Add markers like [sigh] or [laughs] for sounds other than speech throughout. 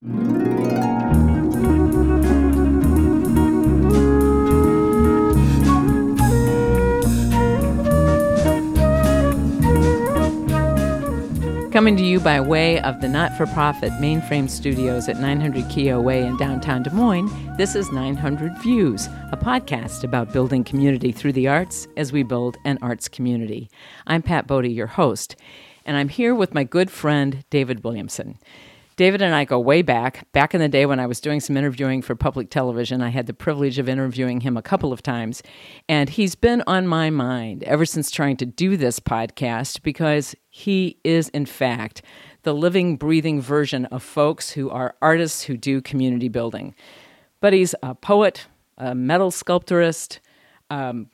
Coming to you by way of the not for profit Mainframe Studios at 900 Keo Way in downtown Des Moines, this is 900 Views, a podcast about building community through the arts as we build an arts community. I'm Pat Bodie, your host, and I'm here with my good friend David Williamson. David and I go way back. Back in the day when I was doing some interviewing for public television, I had the privilege of interviewing him a couple of times. And he's been on my mind ever since trying to do this podcast because he is, in fact, the living, breathing version of folks who are artists who do community building. But he's a poet, a metal sculptorist, um,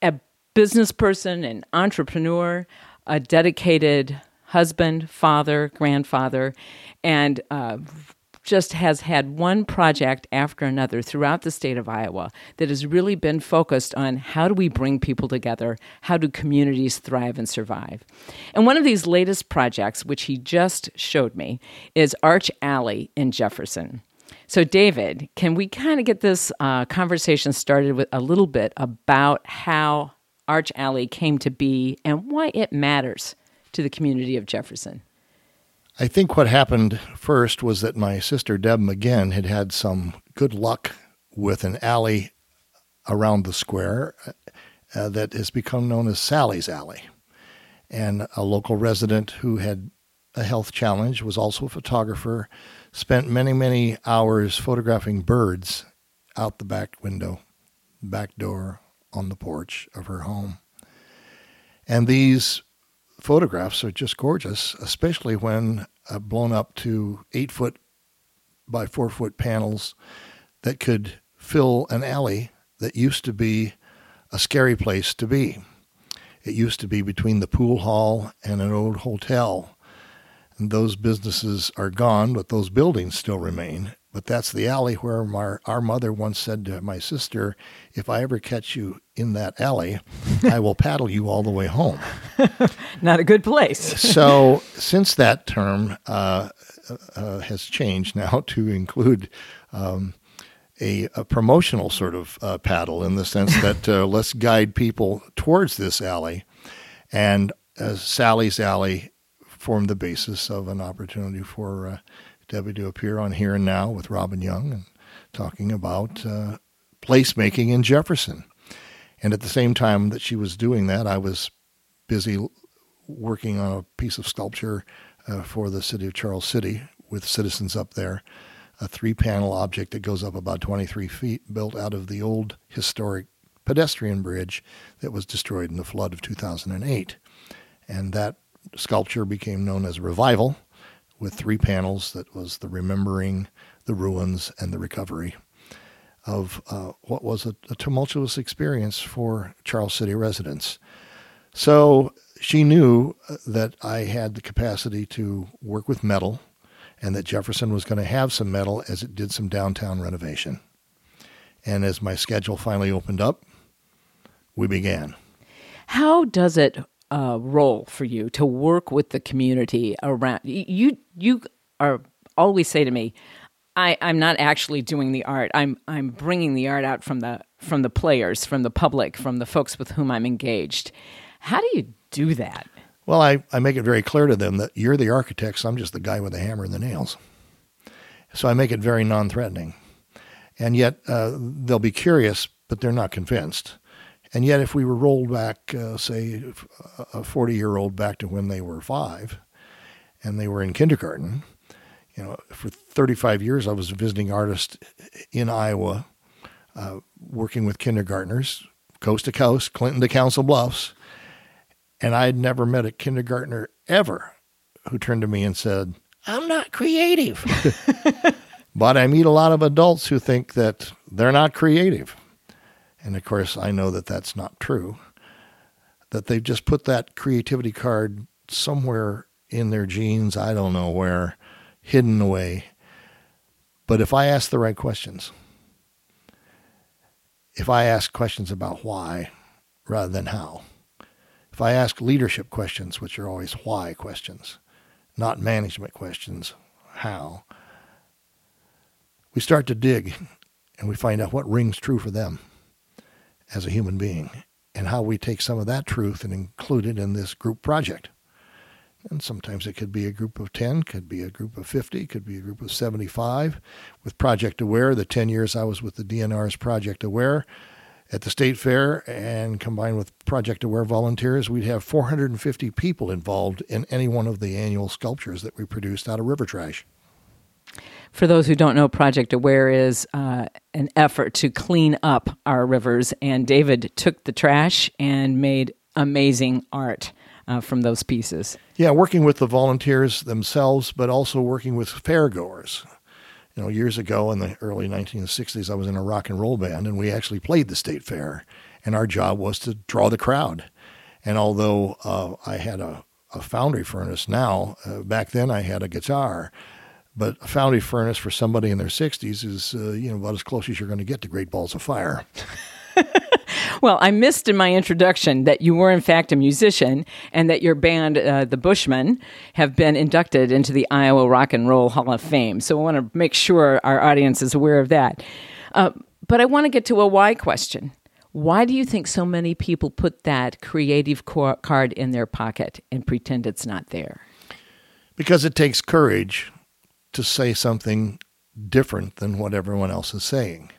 a business person, an entrepreneur, a dedicated husband, father, grandfather, and uh, just has had one project after another throughout the state of Iowa that has really been focused on how do we bring people together? How do communities thrive and survive? And one of these latest projects, which he just showed me, is Arch Alley in Jefferson. So, David, can we kind of get this uh, conversation started with a little bit about how Arch Alley came to be and why it matters to the community of Jefferson? I think what happened first was that my sister Deb McGinn had had some good luck with an alley around the square uh, that has become known as Sally's Alley. And a local resident who had a health challenge was also a photographer, spent many, many hours photographing birds out the back window, back door on the porch of her home. And these photographs are just gorgeous, especially when uh, blown up to eight foot by four foot panels that could fill an alley that used to be a scary place to be. It used to be between the pool hall and an old hotel. And those businesses are gone, but those buildings still remain. But that's the alley where my, our mother once said to my sister, If I ever catch you in that alley, [laughs] I will paddle you all the way home. [laughs] Not a good place. [laughs] so, since that term uh, uh, has changed now to include um, a, a, promotional sort of uh, paddle in the sense that uh, let's guide people towards this alley. And uh, Sally's Alley formed the basis of an opportunity for uh, Debbie to appear on Here and Now with Robin Young and talking about uh, placemaking in Jefferson. And at the same time that she was doing that, I was busy working on a piece of sculpture uh, for the city of Charles City with citizens up there, a three panel object that goes up about 23 feet, built out of the old historic pedestrian bridge that was destroyed in the flood of 2008. And that sculpture became known as Revival with three panels that was the remembering, the ruins, and the recovery of uh, what was a, a, tumultuous experience for Charles City residents. So she knew uh, that I had the capacity to work with metal and that Jefferson was going to have some metal as it did some downtown renovation. And as my schedule finally opened up, we began. How does it uh, role for you to work with the community around you. You are always say to me, I, I'm not actually doing the art. I'm I'm bringing the art out from the from the players, from the public, from the folks with whom I'm engaged. How do you do that? Well, I, I make it very clear to them that you're the architects. I'm just the guy with the hammer and the nails. So I make it very non-threatening, and yet uh, they'll be curious, but they're not convinced. And yet, if we were rolled back, uh, say, a 40 year old back to when they were five and they were in kindergarten, you know, for 35 years I was a visiting artist in Iowa, uh, working with kindergartners, coast to coast, Clinton to Council Bluffs. And I had never met a kindergartner ever who turned to me and said, I'm not creative. [laughs] but I meet a lot of adults who think that they're not creative. And of course, I know that that's not true, that they've just put that creativity card somewhere in their genes, I don't know where, hidden away. But if I ask the right questions, if I ask questions about why rather than how, if I ask leadership questions, which are always why questions, not management questions, how, we start to dig and we find out what rings true for them as a human being and how we take some of that truth and include it in this group project. And sometimes it could be a group of 10, could be a group of 50, could be a group of 75. With Project Aware, the 10 years I was with the DNR's Project Aware at the State Fair, and combined with Project Aware volunteers, we'd have 450 people involved in any one of the annual sculptures that we produced out of river trash. For those who don't know, Project Aware is uh, an effort to clean up our rivers, and David took the trash and made amazing art uh, from those pieces. Yeah, working with the volunteers themselves, but also working with fairgoers. You know, years ago in the early 1960s, I was in a rock and roll band, and we actually played the state fair, and our job was to draw the crowd. And although uh, I had a, a, foundry furnace now, uh, back then I had a guitar. But a foundry furnace for somebody in their 60s is, uh, you know, about as close as you're going to get to Great Balls of Fire. [laughs] well, I missed in my introduction that you were, in fact, a musician and that your band, uh, The Bushmen, have been inducted into the Iowa Rock and Roll Hall of Fame. So I want to make sure our audience is aware of that. Uh, but I want to get to a why question. Why do you think so many people put that creative card in their pocket and pretend it's not there? Because it takes courage to say something different than what everyone else is saying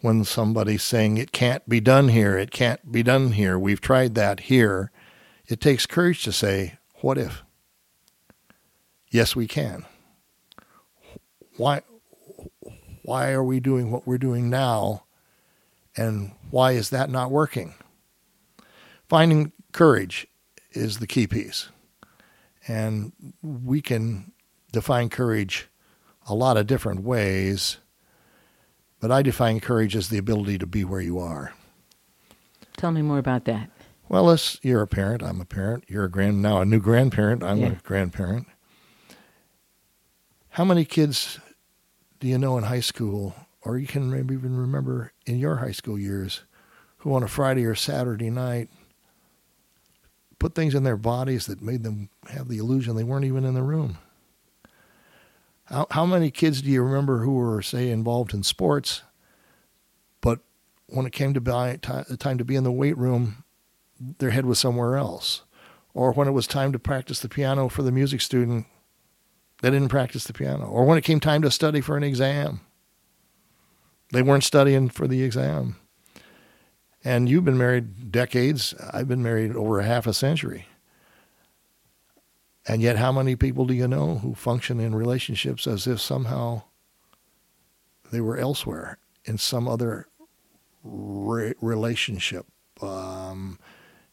when somebody's saying it can't be done here, it can't be done here, we've tried that here, it takes courage to say, what if? Yes, we can. Why, why are we doing what we're doing now? And why is that not working? Finding courage is the key piece. And we can define courage a lot of different ways but I define courage as the ability to be where you are. Tell me more about that. Well, let's, you're a parent. I'm a parent. You're a grand now a new grandparent. I'm yeah. a grandparent. How many kids do you know in high school, or you can maybe even remember in your high school years, who on a Friday or Saturday night put things in their bodies that made them have the illusion they weren't even in the room? How, how many kids do you remember who were, say, involved in sports, but when it came to buy, time to be in the weight room, their head was somewhere else? Or when it was time to practice the piano for the music student, they didn't practice the piano. Or when it came time to study for an exam, they weren't studying for the exam. And you've been married decades. I've been married over a half a century. And yet, how many people do you know who function in relationships as if somehow they were elsewhere in some other re- relationship? Um,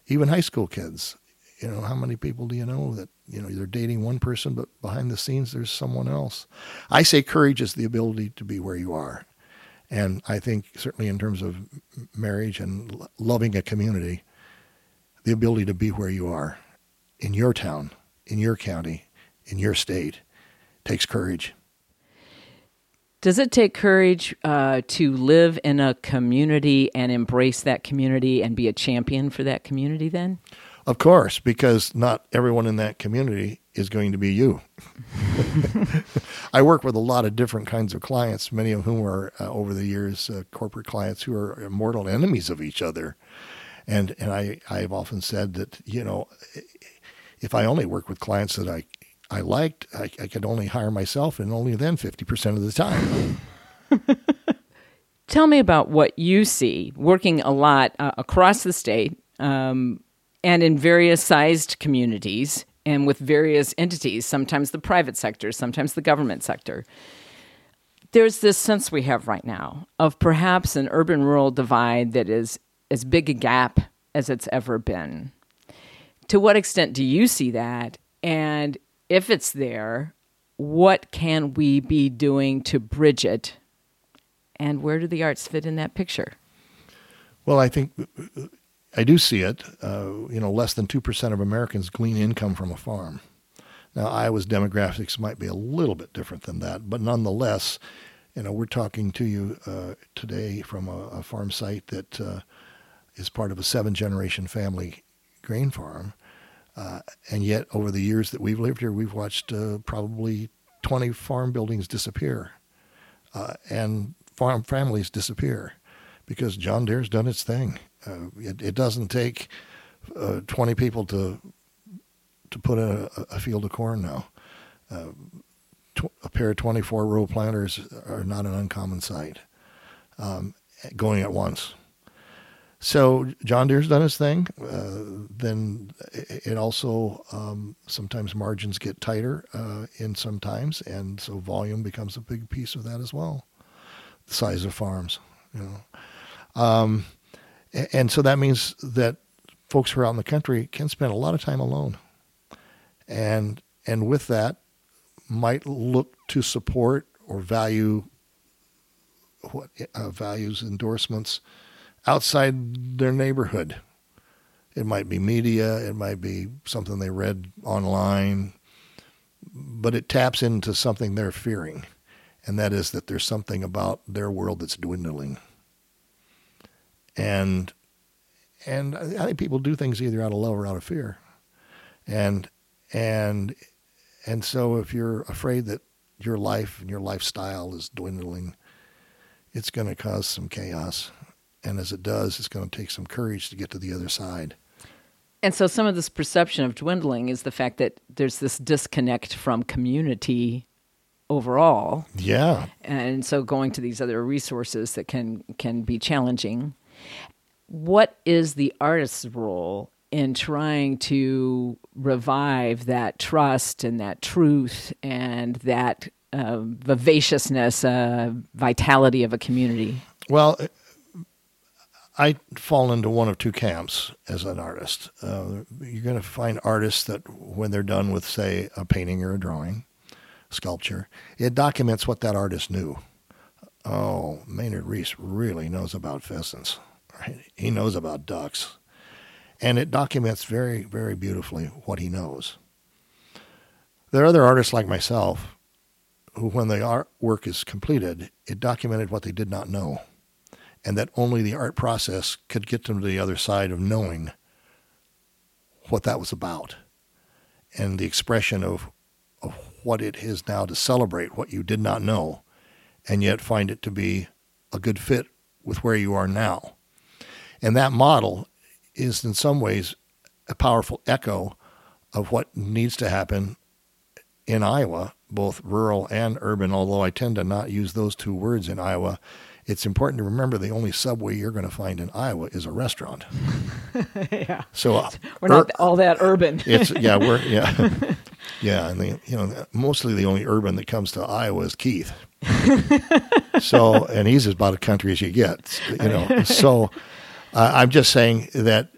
even high school kids. You know, how many people do you know that, you know, they're dating one person, but behind the scenes there's someone else? I say courage is the ability to be where you are. And I think, certainly in terms of marriage and loving a community, the ability to be where you are in your town in your county, in your state, takes courage. Does it take courage uh, to live in a community and embrace that community and be a champion for that community then? Of course, because not everyone in that community is going to be you. [laughs] I work with a lot of different kinds of clients, many of whom are uh, over the years uh, corporate clients who are mortal enemies of each other. And and I I've often said that you know if I only work with clients that I I liked, I, I could only hire myself, and only then fifty percent of the time. [laughs] Tell me about what you see working a lot uh, across the state um, and in various sized communities and with various entities, sometimes the private sector, sometimes the government sector. There's this sense we have right now of perhaps an urban rural divide that is as big a gap as it's ever been to what extent do you see that? And if it's there, what can we be doing to bridge it? And where do the arts fit in that picture? Well, I think I do see it. Uh, you know, less than 2% of Americans glean income from a farm. Now, Iowa's demographics might be a little bit different than that, but nonetheless, you know, we're talking to you uh, today from a, a, farm site that uh, is part of a seven generation family grain farm. Uh, and yet, over the years that we've lived here, we've watched uh, probably 20 farm buildings disappear. uh, and farm families disappear because John Deere's done its thing. Uh, it, it, doesn't take uh, 20 people to to put a, a field of corn now. Uh, tw- a pair of 24 row planters are not an uncommon sight um, going at once. So John Deere's done his thing. Uh, then it also um, sometimes margins get tighter uh, in sometimes, and so volume becomes a big piece of that as well. The size of farms, you know, um, and so that means that folks who are out in the country can spend a lot of time alone, and and with that might look to support or value what uh, values endorsements outside their neighborhood. It might be media, it might be something they read online, but it taps into something they're fearing, and that is that there's something about their world that's dwindling. And and I think people do things either out of love or out of fear. And and and so if you're afraid that your life and your lifestyle is dwindling, it's going to cause some chaos. And as it does, it's going to take some courage to get to the other side. And so some of this perception of dwindling is the fact that there's this disconnect from community overall. Yeah. And so going to these other resources that can can be challenging. What is the artist's role in trying to revive that trust and that truth and that uh, vivaciousness, uh, vitality of a community? Well, I fall into one of two camps as an artist. Uh, you're going to find artists that, when they're done with, say, a painting or a drawing, sculpture, it documents what that artist knew. Oh, Maynard Reece really knows about pheasants. Right? [laughs] He knows about ducks. And it documents very, very beautifully what he knows. There are other artists like myself who, when the artwork is completed, it documented what they did not know and that only the art process could get them to the other side of knowing what that was about and the expression of, of what it is now to celebrate what you did not know and yet find it to be a good fit with where you are now. And that model is in some ways a powerful echo of what needs to happen in Iowa, both rural and urban, although I tend to not use those two words in Iowa it's important to remember the only subway you're going to find in Iowa is a restaurant. [laughs] yeah. So uh, [laughs] we're not ur- all that urban. [laughs] it's yeah, we're yeah, yeah, and the you know mostly the only urban that comes to Iowa is Keith. so and he's as about as country as you get, you know. so uh, I'm just saying that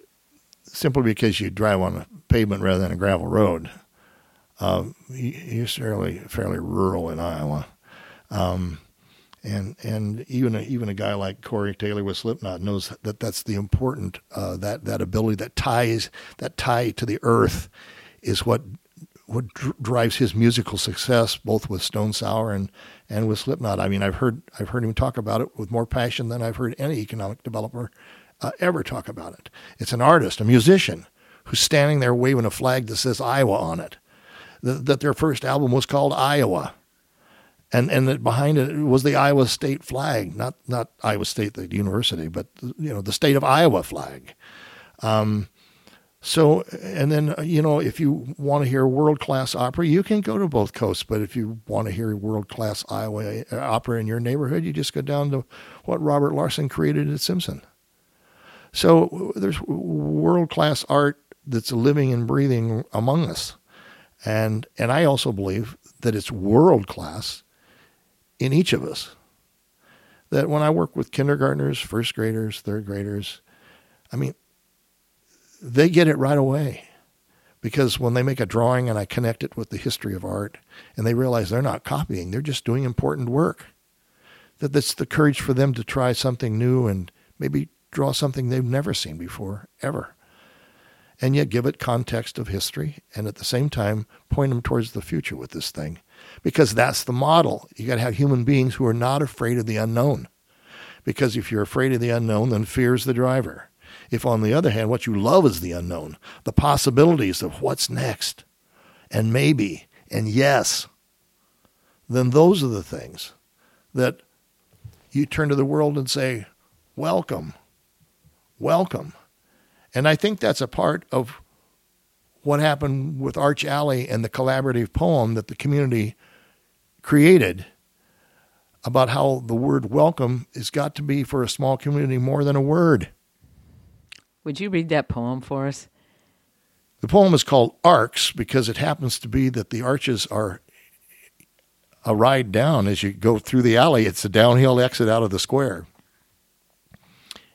simply because you drive on a pavement rather than a gravel road, um, you're fairly fairly rural in Iowa. Um, and and even a, even a guy like Corey Taylor with Slipknot knows that that's the important uh, that that ability that ties that tie to the earth is what what dr- drives his musical success both with Stone Sour and and with Slipknot. I mean, I've heard I've heard him talk about it with more passion than I've heard any economic developer uh, ever talk about it. It's an artist, a musician who's standing there waving a flag that says Iowa on it. that their first album was called Iowa and and that behind it was the Iowa State flag, not not Iowa State the university, but you know the state of Iowa flag. Um, so and then you know if you want to hear world class opera, you can go to both coasts. But if you want to hear world class Iowa uh, opera in your neighborhood, you just go down to what Robert Larsen created at Simpson. So there's world class art that's living and breathing among us, and and I also believe that it's world class in each of us. That when I work with kindergartners, first graders, third graders, I mean, they get it right away. Because when they make a drawing and I connect it with the history of art and they realize they're not copying, they're just doing important work. That that's the courage for them to try something new and maybe draw something they've never seen before, ever and yet give it context of history and at the same time point them towards the future with this thing because that's the model. You got to have human beings who are not afraid of the unknown. Because if you're afraid of the unknown, then fear is the driver. If, on the other hand, what you love is the unknown, the possibilities of what's next, and maybe, and yes, then those are the things that you turn to the world and say, Welcome, welcome. And I think that's a part of what happened with Arch Alley and the collaborative poem that the community created about how the word welcome has got to be for a small community more than a word. Would you read that poem for us? The poem is called Arcs because it happens to be that the arches are a ride down as you go through the alley. It's a downhill exit out of the square.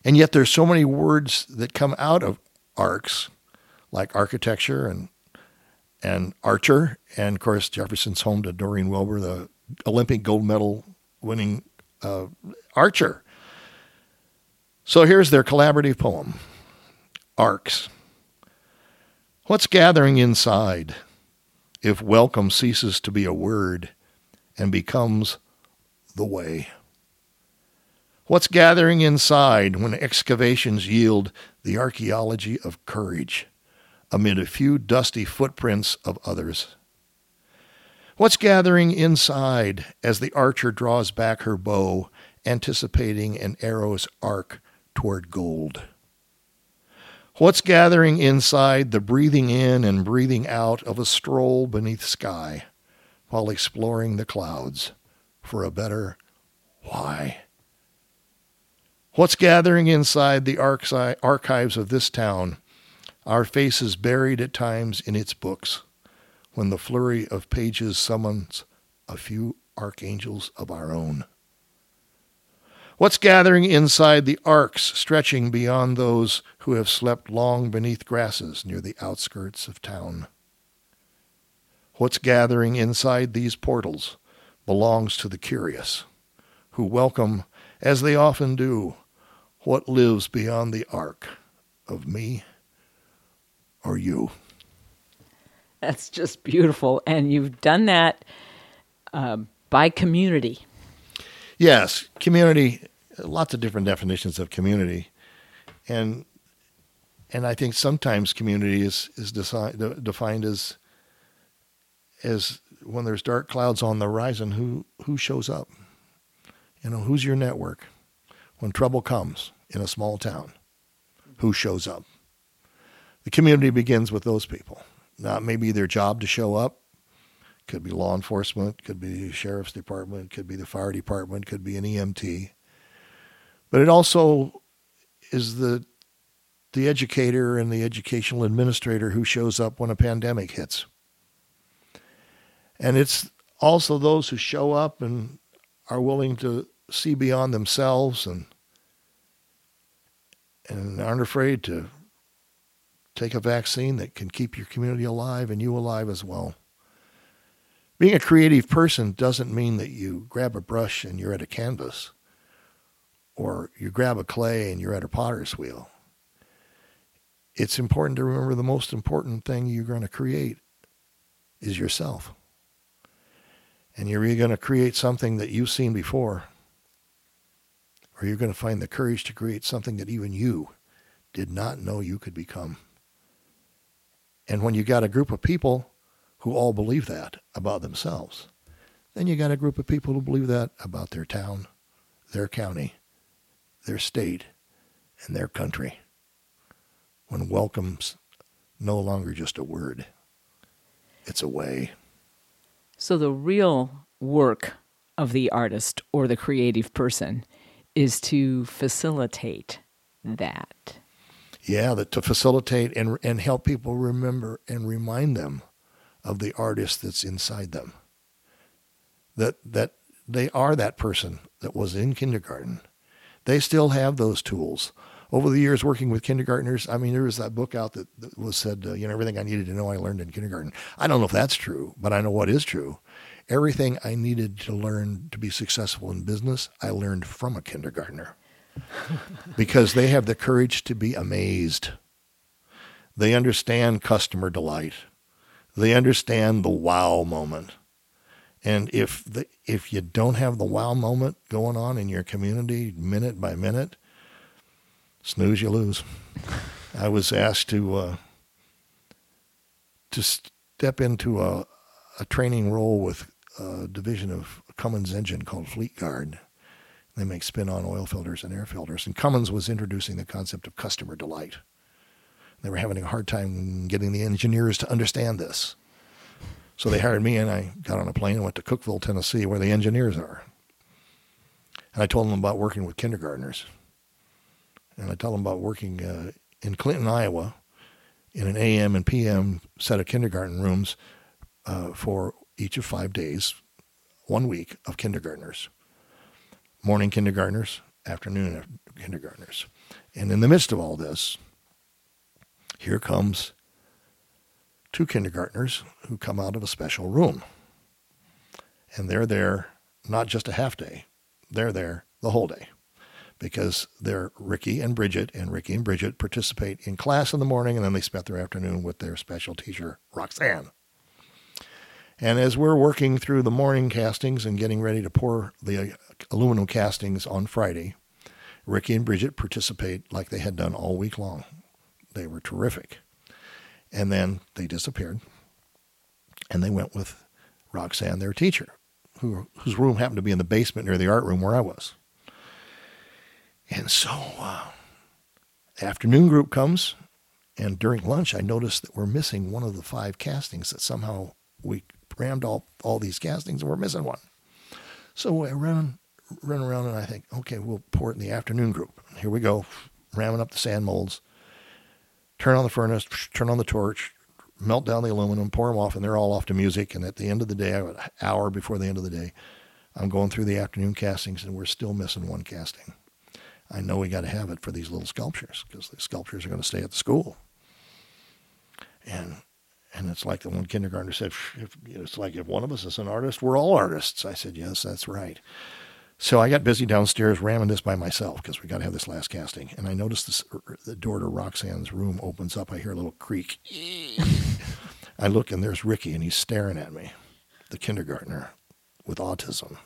And yet there's so many words that come out of arcs, like architecture and and archer, and of course Jefferson's home to Doreen Wilber, the Olympic gold medal winning uh, archer. So here's their collaborative poem, Arcs. What's gathering inside if welcome ceases to be a word and becomes the way? What's gathering inside when excavations yield the archaeology of courage amid a few dusty footprints of others? What's gathering inside as the archer draws back her bow, anticipating an arrow's arc toward gold? What's gathering inside the breathing in and breathing out of a stroll beneath sky while exploring the clouds for a better why? What's gathering inside the archives of this town, our faces buried at times in its books, when the flurry of pages summons a few archangels of our own? What's gathering inside the arcs stretching beyond those who have slept long beneath grasses near the outskirts of town? What's gathering inside these portals belongs to the curious, who welcome, as they often do, what lives beyond the arc of me or you. That's just beautiful. And you've done that uh, by community. Yes, community, lots of different definitions of community. And and I think sometimes community is, is defined as as when there's dark clouds on the horizon, who who shows up? You know, who's your network? When trouble comes, in a small town who shows up. The community begins with those people. Not maybe their job to show up. Could be law enforcement, could be the sheriff's department, could be the fire department, could be an EMT. But it also is the the educator and the educational administrator who shows up when a pandemic hits. And it's also those who show up and are willing to see beyond themselves and and aren't afraid to take a vaccine that can keep your community alive and you alive as well. Being a creative person doesn't mean that you grab a brush and you're at a canvas, or you grab a clay and you're at a potter's wheel. It's important to remember the most important thing you're going to create is yourself. And you're either going to create something that you've seen before or you're going to find the courage to create something that even you did not know you could become. And when you got a group of people who all believe that about themselves, then you got a group of people who believe that about their town, their county, their state, and their country. When welcome's no longer just a word, it's a way. So the real work of the artist or the creative person is to facilitate that. Yeah, that to facilitate and and help people remember and remind them of the artist that's inside them. That that they are that person that was in kindergarten. They still have those tools. Over the years working with kindergartners, I mean, there was that book out that, that was said, uh, you know, everything I needed to know I learned in kindergarten. I don't know if that's true, but I know what is true. Everything I needed to learn to be successful in business, I learned from a kindergartner [laughs] because they have the courage to be amazed. They understand customer delight. They understand the wow moment. And if the, if you don't have the wow moment going on in your community minute by minute, snooze you lose. I was asked to uh, to step into a, a training role with a division of Cummins engine called Fleetguard. They make spin on oil filters and air filters. And Cummins was introducing the concept of customer delight. They were having a hard time getting the engineers to understand this. So they hired me, and I got on a plane and went to Cookeville, Tennessee, where the engineers are. And I told them about working with kindergartners. And I told them about working uh, in Clinton, Iowa, in an AM and PM set of kindergarten rooms uh, for each of five days, one week of kindergartners morning kindergartners, afternoon kindergartners. And in the midst of all this, here comes two kindergartners who come out of a special room. And they're there not just a half day, they're there the whole day because they're Ricky and Bridget, and Ricky and Bridget participate in class in the morning, and then they spend their afternoon with their special teacher, Roxanne. And as we're working through the morning castings and getting ready to pour the aluminum castings on Friday, Ricky and Bridget participate like they had done all week long. They were terrific. And then they disappeared. And they went with Roxanne, their teacher, who, whose room happened to be in the basement near the art room where I was. And so, uh, afternoon group comes, and during lunch, I noticed that we're missing one of the five castings that somehow we rammed all, all these castings and we're missing one. So I run, run around and I think, okay, we'll pour it in the afternoon group. Here we go, ramming up the sand molds, turn on the furnace, turn on the torch, melt down the aluminum, pour them off, and they're all off to music. And at the end of the day, an hour before the end of the day, I'm going through the afternoon castings and we're still missing one casting. I know we got to have it for these little sculptures because the sculptures are going to stay at the school. And and it's like the one kindergartner said, if, it's like if one of us is an artist, we're all artists. I said, yes, that's right. So I got busy downstairs ramming this by myself because we got to have this last casting. And I noticed this, er, the door to Roxanne's room opens up. I hear a little creak. I look and there's Ricky and he's staring at me, the kindergartner with autism.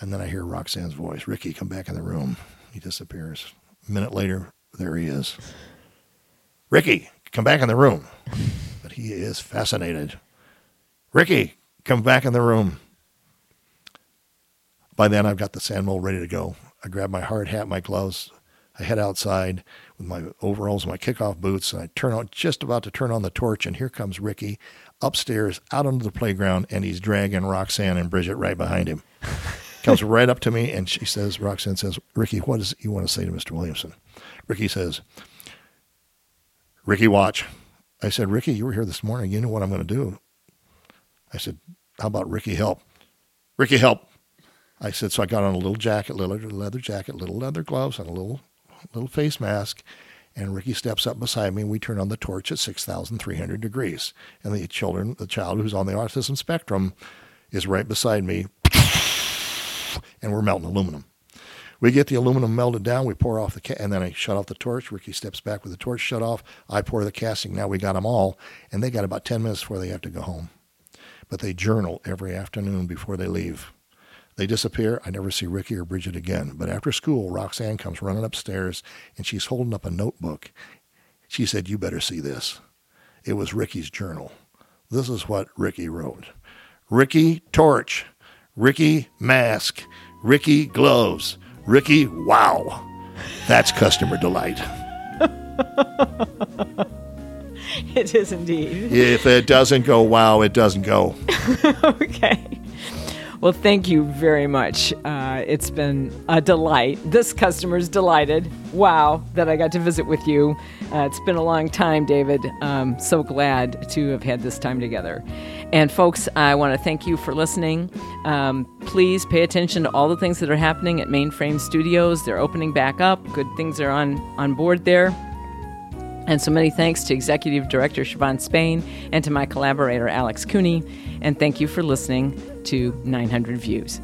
And then I hear Roxanne's voice, Ricky, come back in the room. He disappears. A minute later, there he is. Ricky, come back in the room. But he is fascinated. Ricky, come back in the room. By then, I've got the sand mold ready to go. I grab my hard hat, my gloves. I head outside with my overalls, my kickoff boots, and I turn on, just about to turn on the torch, and here comes Ricky upstairs out onto the playground, and he's dragging Roxanne and Bridget right behind him. [laughs] Comes right up to me, and she says, Roxanne says, Ricky, what does you want to say to Mr. Williamson? Ricky says, Ricky, watch. I said, Ricky, you were here this morning. You know what I'm going to do. I said, how about Ricky help? Ricky help. I said, so I got on a little jacket, little leather jacket, little leather gloves, and a little little face mask. And Ricky steps up beside me, and we turn on the torch at 6,300 degrees. And the children, the child who's on the autism spectrum, is right beside me, and we're melting aluminum. We get the aluminum melted down. We pour off the ca- and then I shut off the torch. Ricky steps back with the torch shut off. I pour the casting. Now we got them all, and they got about ten minutes before they have to go home. But they journal every afternoon before they leave. They disappear. I never see Ricky or Bridget again. But after school, Roxanne comes running upstairs, and she's holding up a notebook. She said, "You better see this." It was Ricky's journal. This is what Ricky wrote. Ricky torch, Ricky mask, Ricky gloves, Ricky, wow. That's customer delight. [laughs] it is indeed. If it doesn't go wow, it doesn't go. [laughs] okay. Well, thank you very much. Uh, it's been a delight. This customer's delighted. Wow, that I got to visit with you. Uh, it's been a long time, David. Um, so glad to have had this time together. And folks, I want to thank you for listening. Um, please pay attention to all the things that are happening at Mainframe Studios. They're opening back up. Good things are on on board there. And so many thanks to Executive Director Siobhan Spain and to my collaborator Alex Cooney. And thank you for listening to 900 views.